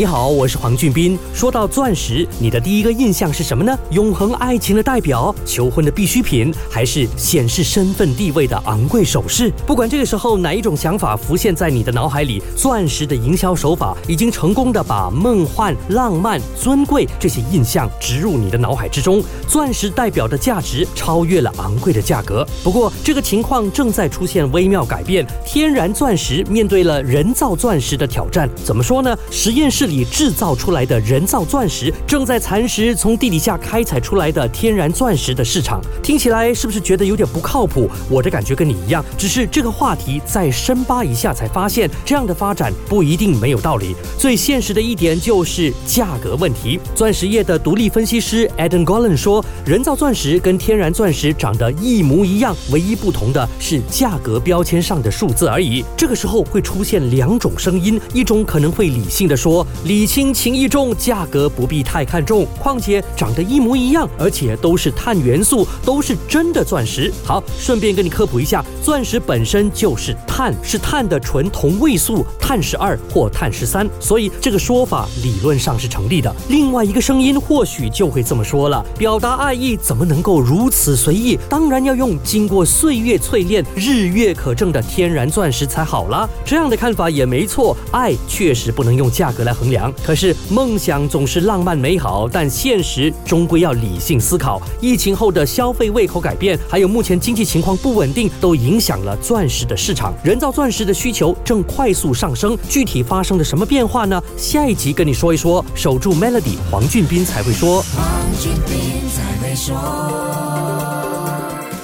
你好，我是黄俊斌。说到钻石，你的第一个印象是什么呢？永恒爱情的代表，求婚的必需品，还是显示身份地位的昂贵首饰？不管这个时候哪一种想法浮现在你的脑海里，钻石的营销手法已经成功的把梦幻、浪漫、尊贵这些印象植入你的脑海之中。钻石代表的价值超越了昂贵的价格。不过，这个情况正在出现微妙改变。天然钻石面对了人造钻石的挑战，怎么说呢？实验室。里制造出来的人造钻石正在蚕食从地底下开采出来的天然钻石的市场，听起来是不是觉得有点不靠谱？我的感觉跟你一样，只是这个话题再深扒一下才发现，这样的发展不一定没有道理。最现实的一点就是价格问题。钻石业的独立分析师 Adam Gollan 说，人造钻石跟天然钻石长得一模一样，唯一不同的是价格标签上的数字而已。这个时候会出现两种声音，一种可能会理性的说。礼轻情意重，价格不必太看重。况且长得一模一样，而且都是碳元素，都是真的钻石。好，顺便跟你科普一下，钻石本身就是碳，是碳的纯同位素，碳十二或碳十三，所以这个说法理论上是成立的。另外一个声音或许就会这么说了：表达爱意怎么能够如此随意？当然要用经过岁月淬炼、日月可证的天然钻石才好啦。这样的看法也没错，爱确实不能用价格来衡。量。可是梦想总是浪漫美好，但现实终归要理性思考。疫情后的消费胃口改变，还有目前经济情况不稳定，都影响了钻石的市场。人造钻石的需求正快速上升，具体发生了什么变化呢？下一集跟你说一说。守住 Melody，黄俊斌才会说。黄俊斌才会说。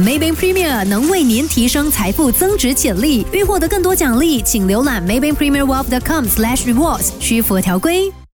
Maybank Premier 能为您提升财富增值潜力。欲获得更多奖励，请浏览 Maybank Premier Wealth.com/rewards，需符合条规。